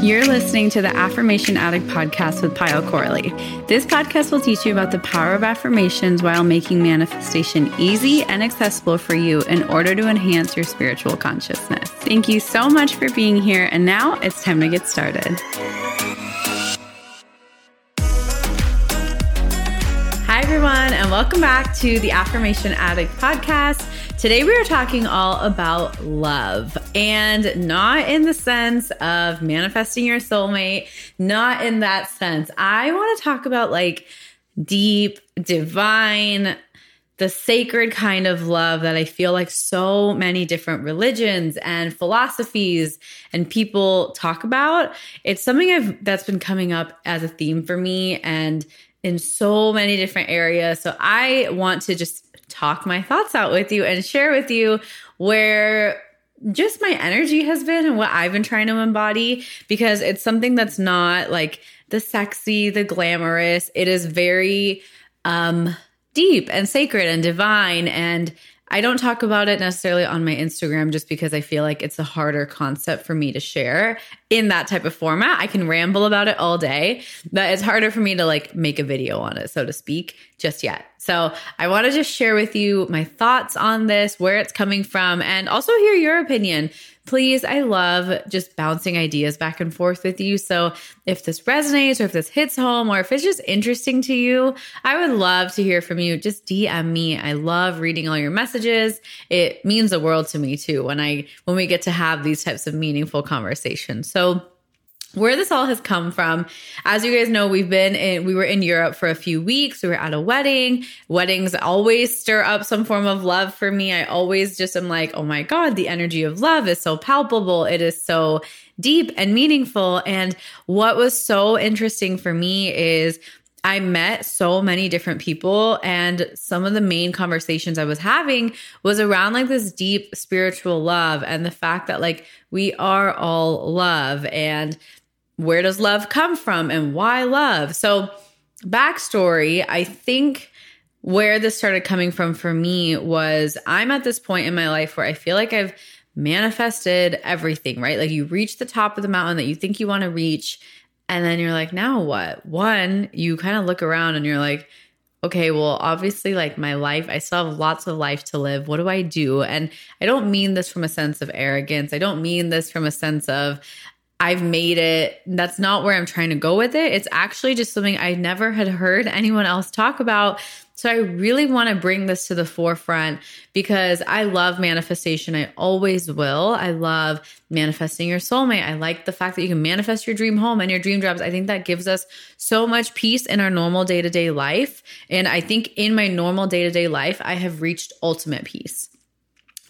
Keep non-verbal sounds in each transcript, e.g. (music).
You're listening to the Affirmation Addict podcast with Payal Corley. This podcast will teach you about the power of affirmations while making manifestation easy and accessible for you in order to enhance your spiritual consciousness. Thank you so much for being here, and now it's time to get started. Hi, everyone, and welcome back to the Affirmation Addict podcast. Today, we are talking all about love and not in the sense of manifesting your soulmate, not in that sense. I want to talk about like deep, divine, the sacred kind of love that I feel like so many different religions and philosophies and people talk about. It's something I've that's been coming up as a theme for me and in so many different areas. So I want to just talk my thoughts out with you and share with you where just my energy has been and what I've been trying to embody because it's something that's not like the sexy, the glamorous. It is very um deep and sacred and divine and I don't talk about it necessarily on my Instagram just because I feel like it's a harder concept for me to share in that type of format. I can ramble about it all day, but it's harder for me to like make a video on it, so to speak, just yet. So I want to just share with you my thoughts on this, where it's coming from, and also hear your opinion please, I love just bouncing ideas back and forth with you. So if this resonates or if this hits home or if it's just interesting to you, I would love to hear from you. Just DM me. I love reading all your messages. It means the world to me too when I when we get to have these types of meaningful conversations. So where this all has come from. As you guys know, we've been in, we were in Europe for a few weeks. We were at a wedding. Weddings always stir up some form of love for me. I always just am like, oh my God, the energy of love is so palpable. It is so deep and meaningful. And what was so interesting for me is I met so many different people, and some of the main conversations I was having was around like this deep spiritual love and the fact that like we are all love and where does love come from and why love? So, backstory, I think where this started coming from for me was I'm at this point in my life where I feel like I've manifested everything, right? Like you reach the top of the mountain that you think you want to reach. And then you're like, now what? One, you kind of look around and you're like, okay, well, obviously, like my life, I still have lots of life to live. What do I do? And I don't mean this from a sense of arrogance. I don't mean this from a sense of, I've made it. That's not where I'm trying to go with it. It's actually just something I never had heard (laughs) anyone else talk about. So I really want to bring this to the forefront because I love manifestation. I always will. I love manifesting your soulmate. I like the fact that you can manifest your dream home and your dream jobs. I think that gives us so much peace in our normal day to day life. And I think in my normal day to day life, I have reached ultimate peace.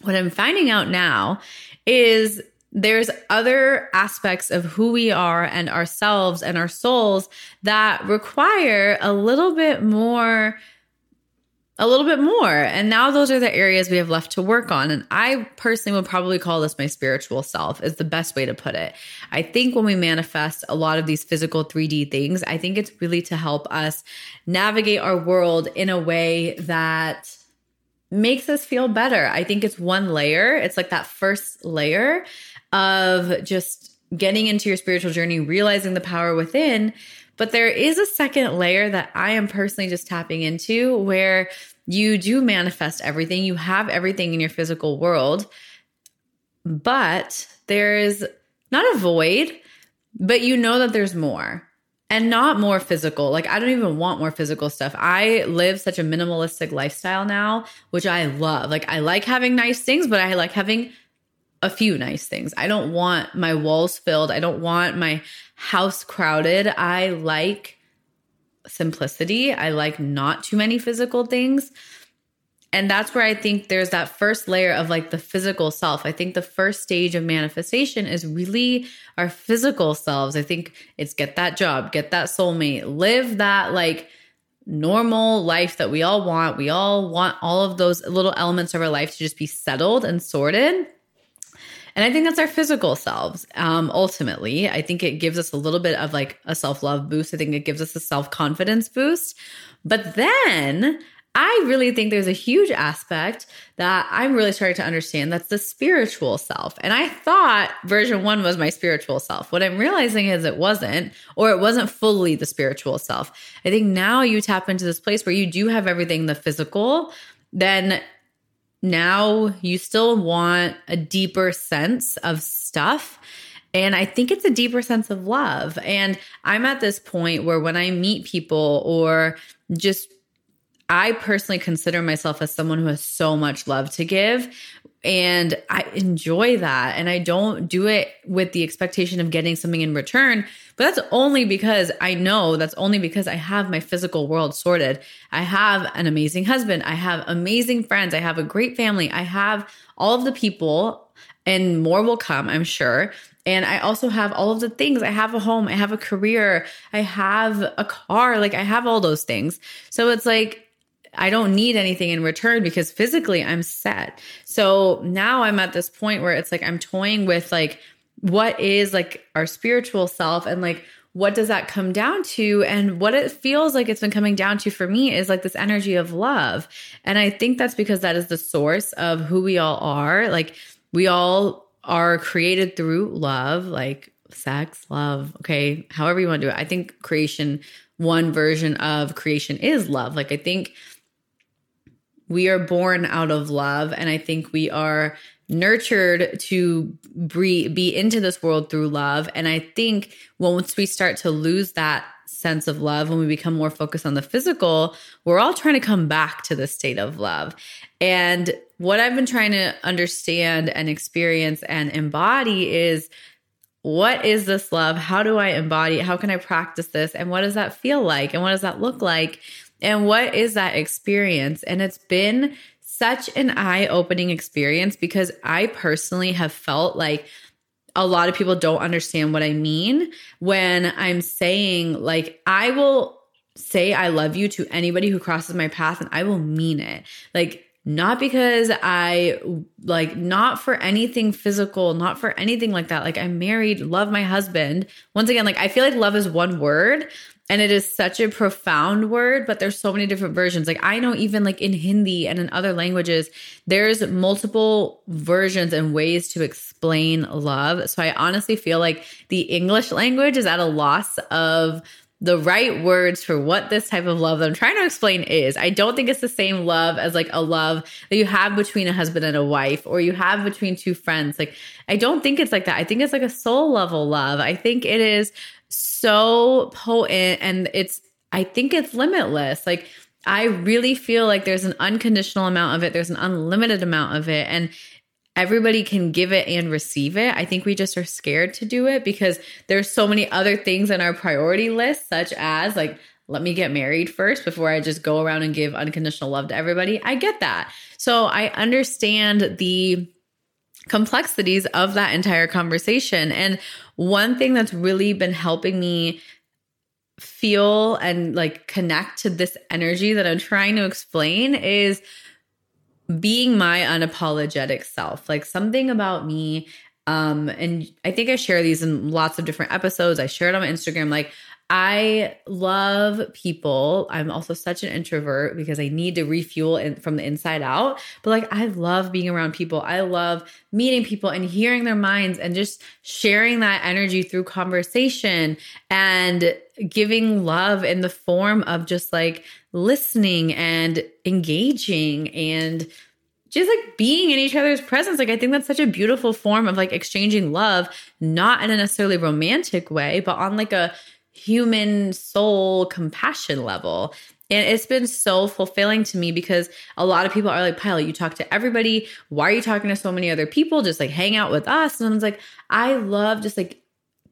What I'm finding out now is there's other aspects of who we are and ourselves and our souls that require a little bit more a little bit more. And now those are the areas we have left to work on. And i personally would probably call this my spiritual self is the best way to put it. I think when we manifest a lot of these physical 3d things i think it's really to help us navigate our world in a way that makes us feel better. I think it's one layer. It's like that first layer of just getting into your spiritual journey, realizing the power within. But there is a second layer that I am personally just tapping into where you do manifest everything, you have everything in your physical world, but there is not a void, but you know that there's more and not more physical. Like, I don't even want more physical stuff. I live such a minimalistic lifestyle now, which I love. Like, I like having nice things, but I like having a few nice things. I don't want my walls filled. I don't want my house crowded. I like simplicity. I like not too many physical things. And that's where I think there's that first layer of like the physical self. I think the first stage of manifestation is really our physical selves. I think it's get that job, get that soulmate, live that like normal life that we all want. We all want all of those little elements of our life to just be settled and sorted. And I think that's our physical selves. Um, ultimately, I think it gives us a little bit of like a self love boost. I think it gives us a self confidence boost. But then I really think there's a huge aspect that I'm really starting to understand that's the spiritual self. And I thought version one was my spiritual self. What I'm realizing is it wasn't, or it wasn't fully the spiritual self. I think now you tap into this place where you do have everything the physical, then now you still want a deeper sense of stuff. And I think it's a deeper sense of love. And I'm at this point where when I meet people or just I personally consider myself as someone who has so much love to give. And I enjoy that. And I don't do it with the expectation of getting something in return. But that's only because I know that's only because I have my physical world sorted. I have an amazing husband. I have amazing friends. I have a great family. I have all of the people, and more will come, I'm sure. And I also have all of the things. I have a home, I have a career, I have a car, like I have all those things. So it's like, I don't need anything in return because physically I'm set. So now I'm at this point where it's like I'm toying with like what is like our spiritual self and like what does that come down to? And what it feels like it's been coming down to for me is like this energy of love. And i think that's because that is the source of who we all are. Like we all are created through love like sex love okay however you want to do it. I think creation one version of creation is love. Like i think we are born out of love. And I think we are nurtured to be into this world through love. And I think once we start to lose that sense of love, when we become more focused on the physical, we're all trying to come back to the state of love. And what I've been trying to understand and experience and embody is what is this love? How do I embody it? How can I practice this? And what does that feel like? And what does that look like? And what is that experience? And it's been such an eye opening experience because I personally have felt like a lot of people don't understand what I mean when I'm saying, like, I will say I love you to anybody who crosses my path and I will mean it. Like, not because I like, not for anything physical, not for anything like that. Like, I'm married, love my husband. Once again, like, I feel like love is one word, and it is such a profound word but there's so many different versions like i know even like in hindi and in other languages there's multiple versions and ways to explain love so i honestly feel like the english language is at a loss of the right words for what this type of love that I'm trying to explain is. I don't think it's the same love as like a love that you have between a husband and a wife or you have between two friends. Like, I don't think it's like that. I think it's like a soul level love. I think it is so potent and it's I think it's limitless. Like I really feel like there's an unconditional amount of it, there's an unlimited amount of it and everybody can give it and receive it. I think we just are scared to do it because there's so many other things in our priority list such as like let me get married first before I just go around and give unconditional love to everybody. I get that. So I understand the complexities of that entire conversation. And one thing that's really been helping me feel and like connect to this energy that I'm trying to explain is being my unapologetic self. Like something about me um and I think I share these in lots of different episodes. I share it on my Instagram like I love people. I'm also such an introvert because I need to refuel in, from the inside out. But like, I love being around people. I love meeting people and hearing their minds and just sharing that energy through conversation and giving love in the form of just like listening and engaging and just like being in each other's presence. Like, I think that's such a beautiful form of like exchanging love, not in a necessarily romantic way, but on like a human soul compassion level. And it's been so fulfilling to me because a lot of people are like, Payal, you talk to everybody. Why are you talking to so many other people? Just like hang out with us. And I was like, I love just like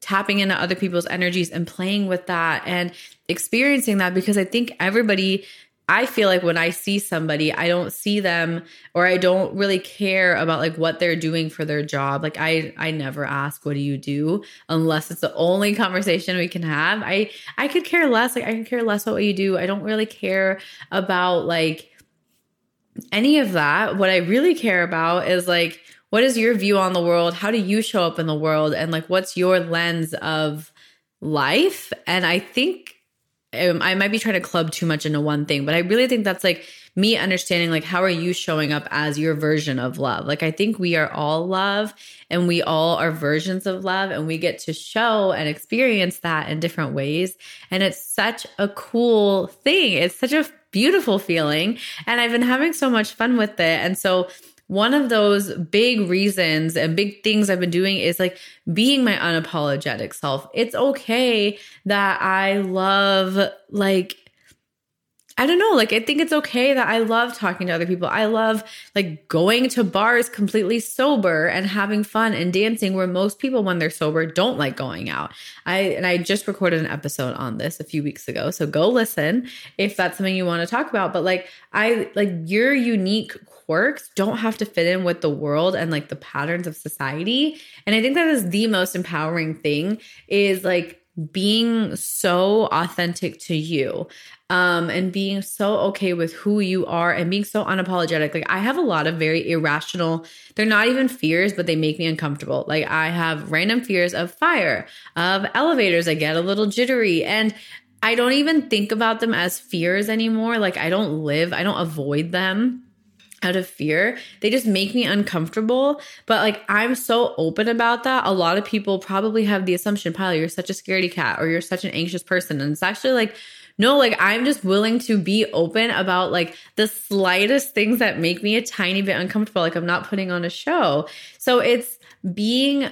tapping into other people's energies and playing with that and experiencing that because I think everybody I feel like when I see somebody, I don't see them or I don't really care about like what they're doing for their job. Like I I never ask what do you do unless it's the only conversation we can have. I I could care less. Like I can care less about what you do. I don't really care about like any of that. What I really care about is like what is your view on the world? How do you show up in the world and like what's your lens of life? And I think Um, I might be trying to club too much into one thing, but I really think that's like me understanding like how are you showing up as your version of love? Like I think we are all love and we all are versions of love and we get to show and experience that in different ways and it's such a cool thing. It's such a beautiful feeling and I've been having so much fun with it. And so one of those big reasons and big things I've been doing is like being my unapologetic self. It's okay that I love like I don't know, like I think it's okay that I love talking to other people. I love like going to bars completely sober and having fun and dancing where most people when they're sober don't like going out. I and I just recorded an episode on this a few weeks ago. So go listen if that's something you want to talk about. But like I like your unique quirks don't have to fit in with the world and like the patterns of society. And I think that is the most empowering thing is like being so authentic to you um and being so okay with who you are and being so unapologetic. Like i have a lot of very irrational they're not even fears but they make me uncomfortable. Like i have random fears of fire of elevators. I get a little jittery and i don't even think about them as fears anymore. Like i don't live i don't avoid them out of fear. They just make me uncomfortable. But like I'm so open about that. A lot of people probably have the assumption, Payal, you're such a scaredy cat or you're such an anxious person. And it's actually like, no, like I'm just willing to be open about like the slightest things that make me a tiny bit uncomfortable. Like I'm not putting on a show. So it's being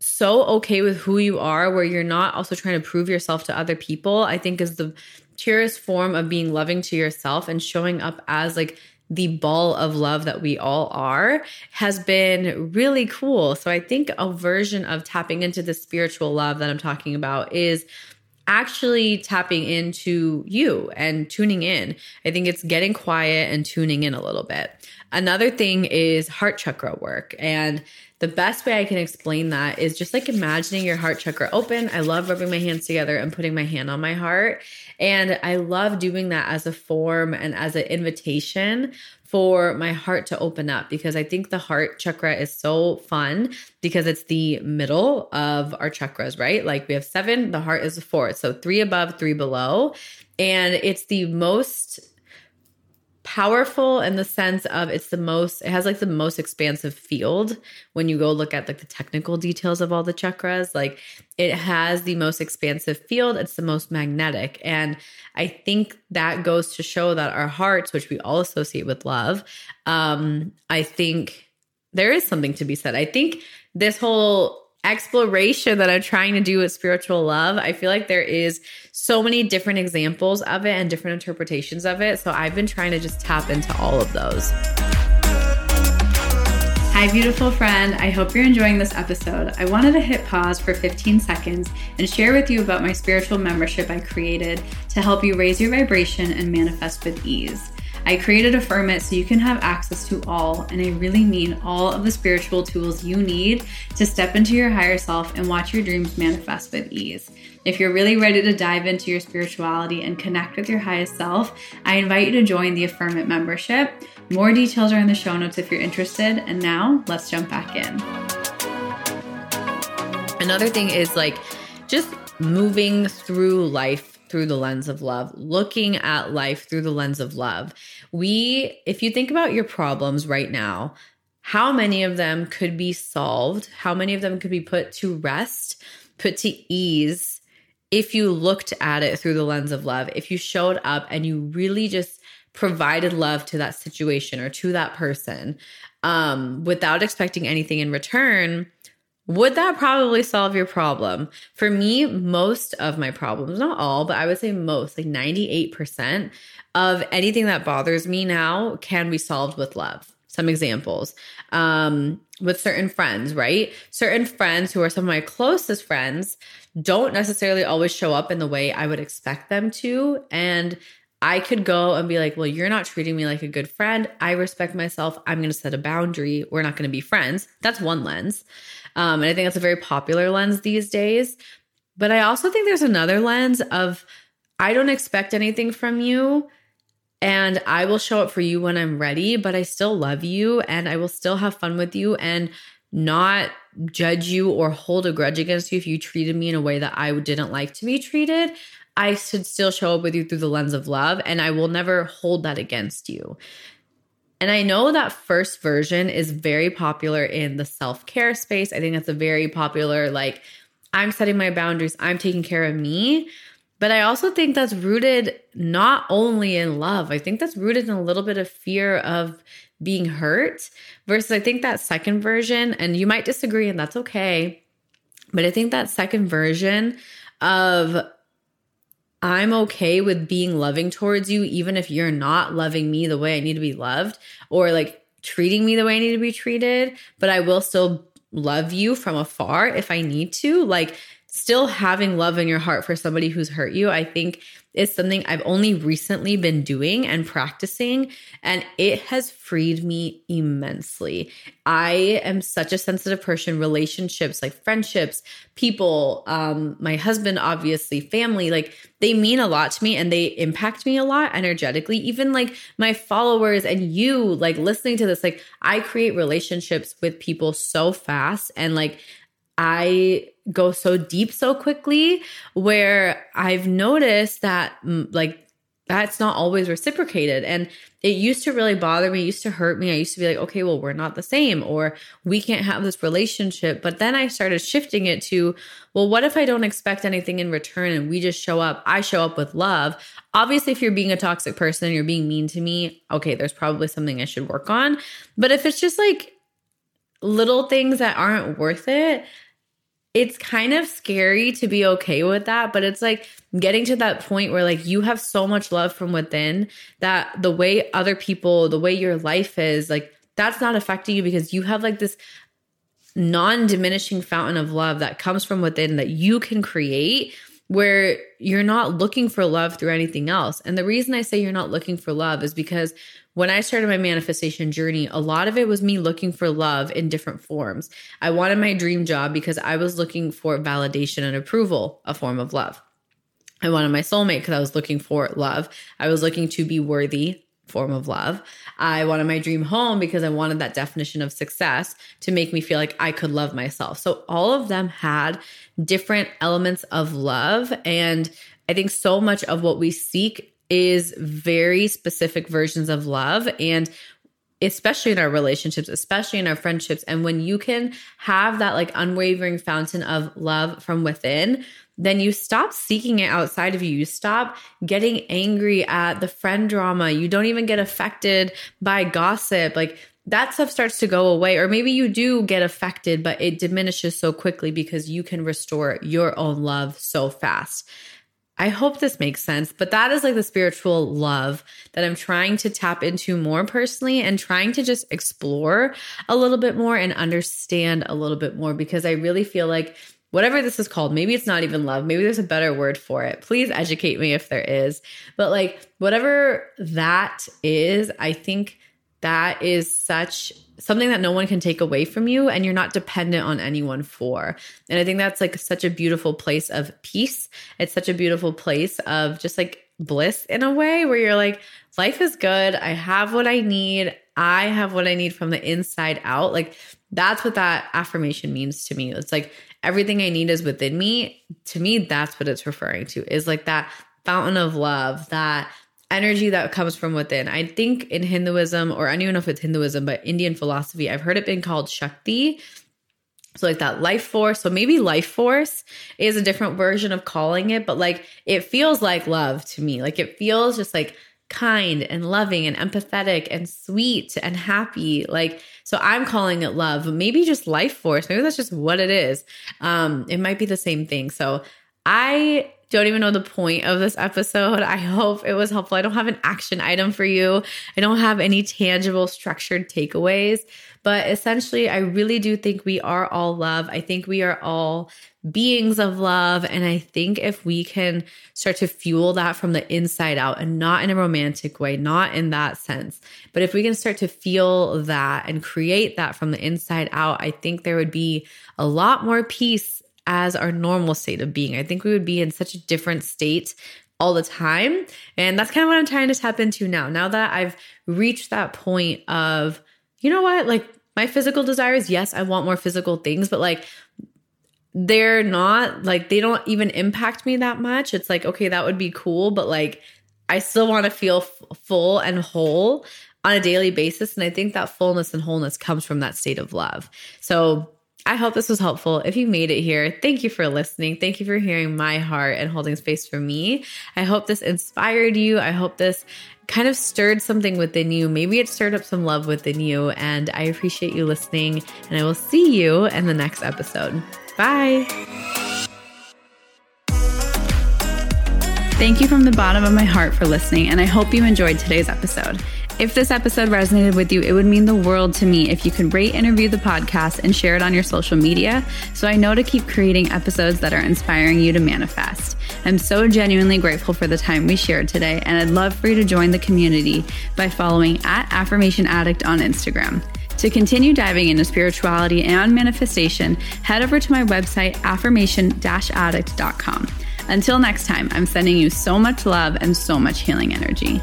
so okay with who you are, where you're not also trying to prove yourself to other people, I think is the purest form of being loving to yourself and showing up as like the ball of love that we all are has been really cool. So I think a version of tapping into the spiritual love that I'm talking about is actually tapping into you and tuning in. I think it's getting quiet and tuning in a little bit. Another thing is heart chakra work. And the best way I can explain that is just like imagining your heart chakra open. I love rubbing my hands together and putting my hand on my heart. And I love doing that as a form and as an invitation for my heart to open up because I think the heart chakra is so fun because it's the middle of our chakras, right? Like we have seven, the heart is four. So three above, three below. And it's the most powerful in the sense of it's the most it has like the most expansive field when you go look at like the technical details of all the chakras. Like it has the most expansive field. It's the most magnetic. And i think that goes to show that our hearts which we all associate with love um i think there is something to be said. I think this whole exploration that I'm trying to do with spiritual love, I feel like there is so many different examples of it and different interpretations of it. So I've been trying to just tap into all of those. Hi, beautiful friend. I hope you're enjoying this episode. I wanted to hit pause for 15 seconds and share with you about my spiritual membership I created to help you raise your vibration and manifest with ease. I created Affirm It so you can have access to all, and I really mean all of the spiritual tools you need to step into your higher self and watch your dreams manifest with ease. If you're really ready to dive into your spirituality and connect with your highest self, I invite you to join the Affirm It membership. More details are in the show notes if you're interested. And now let's jump back in. Another thing is like just moving through life through the lens of love, looking at life through the lens of love. We, if you think about your problems right now, how many of them could be solved? How many of them could be put to rest, put to ease if you looked at it through the lens of love? If you showed up and you really just provided love to that situation or to that person um, without expecting anything in return, would that probably solve your problem? For me, most of my problems, not all, but I would say most, like 98% of anything that bothers me now can be solved with love. some examples um, with certain friends, right? Certain friends who are some of my closest friends don't necessarily always show up in the way I would expect them to. And I could go and be like, well, you're not treating me like a good friend. I respect myself. I'm going to set a boundary. We're not going to be friends. That's one lens. Um, and I think that's a very popular lens these days. But I also think there's another lens of I don't expect anything from you and I will show up for you when I'm ready, but I still love you and I will still have fun with you and not judge you or hold a grudge against you if you treated me in a way that I didn't like to be treated. I should still show up with you through the lens of love and I will never hold that against you. And I know that first version is very popular in the self care space. I think that's a very popular, like, I'm setting my boundaries, I'm taking care of me. But I also think that's rooted not only in love, I think that's rooted in a little bit of fear of being hurt versus I think that second version, and you might disagree, and that's okay. But I think that second version of I'm okay with being loving towards you, even if you're not loving me the way I need to be loved or like treating me the way I need to be treated, but I will still love you from afar if I need to. Like, still having love in your heart for somebody who's hurt you, I think is something I've only recently been doing and practicing, and it has freed me immensely. I am such a sensitive person, relationships, like friendships, people, um, my husband, obviously, family, like they mean a lot to me and they impact me a lot energetically. Even like my followers and you, like listening to this, like I create relationships with people so fast and like I go so deep so quickly where I've noticed that mm, like that's not always reciprocated. And it used to really bother me, used to hurt me. I used to be like, okay, well, we're not the same, or we can't have this relationship. But then I started shifting it to, well, what if I don't expect anything in return and we just show up? I show up with love. Obviously, if you're being a toxic person and you're being mean to me, okay, there's probably something I should work on. But if it's just like little things that aren't worth it, it's kind of scary to be okay with that, but it's like getting to that point where like you have so much love from within that the way other people, the way your life is, like that's not affecting you because you have like this non diminishing fountain of love that comes from within that you can create where you're not looking for love through anything else. And the reason I say you're not looking for love is because when I started my manifestation journey, a lot of it was me looking for love in different forms. I wanted my dream job because I was looking for validation and approval, a form of love. I wanted my soulmate because I was looking for love. I was looking to be worthy, form of love. I wanted my dream home because I wanted that definition of success to make me feel like I could love myself. So all of them had different elements of love. And I think so much of what we seek is very specific versions of love and especially in our relationships, especially in our friendships. And when you can have that like unwavering fountain of love from within, then you stop seeking it outside of you. You stop getting angry at the friend drama. You don't even get affected by gossip. Like that stuff starts to go away. Or maybe you do get affected, but it diminishes so quickly because you can restore your own love so fast. I hope this makes sense, but that is like the spiritual love that I'm trying to tap into more personally and trying to just explore a little bit more and understand a little bit more because I really feel like whatever this is called, maybe it's not even love, maybe there's a better word for it. Please educate me if there is. But like whatever that is, I think that is such something that no one can take away from you and you're not dependent on anyone for. And I think that's like such a beautiful place of peace. It's such a beautiful place of just like bliss in a way where you're like, life is good. I have what I need. I have what I need from the inside out. Like that's what that affirmation means to me. It's like everything I need is within me. To me, that's what it's referring to is like that fountain of love, that energy that comes from within. I think in Hinduism, or I don't even know if it's Hinduism, but Indian philosophy, I've heard it being called Shakti. So, like that life force. So, maybe life force is a different version of calling it, but like it feels like love to me. Like it feels just like kind and loving and empathetic and sweet and happy. Like, so I'm calling it love, maybe just life force. Maybe that's just what it is. Um, it might be the same thing. So, I don't even know the point of this episode. I hope it was helpful. I don't have an action item for you, I don't have any tangible, structured takeaways. But essentially, I really do think we are all love. I think we are all beings of love. And I think if we can start to fuel that from the inside out and not in a romantic way, not in that sense, but if we can start to feel that and create that from the inside out, I think there would be a lot more peace as our normal state of being. I think we would be in such a different state all the time. And that's kind of what I'm trying to tap into now. Now that I've reached that point of, you know what, like my physical desires, yes, I want more physical things, but like they're not like they don't even impact me that much. It's like, okay, that would be cool, but like I still want to feel f- full and whole on a daily basis. And I think that fullness and wholeness comes from that state of love. So I hope this was helpful. If you made it here, thank you for listening. Thank you for hearing my heart and holding space for me. I hope this inspired you. I hope this kind of stirred something within you. Maybe it stirred up some love within you. And I appreciate you listening. And I will see you in the next episode. Bye. Thank you from the bottom of my heart for listening, and I hope you enjoyed today's episode. If this episode resonated with you, it would mean the world to me if you could rate and review the podcast and share it on your social media so I know to keep creating episodes that are inspiring you to manifest. I'm so genuinely grateful for the time we shared today, and I'd love for you to join the community by following at Affirmation Addict on Instagram. To continue diving into spirituality and manifestation, head over to my website, affirmation addict.com. Until next time, I'm sending you so much love and so much healing energy.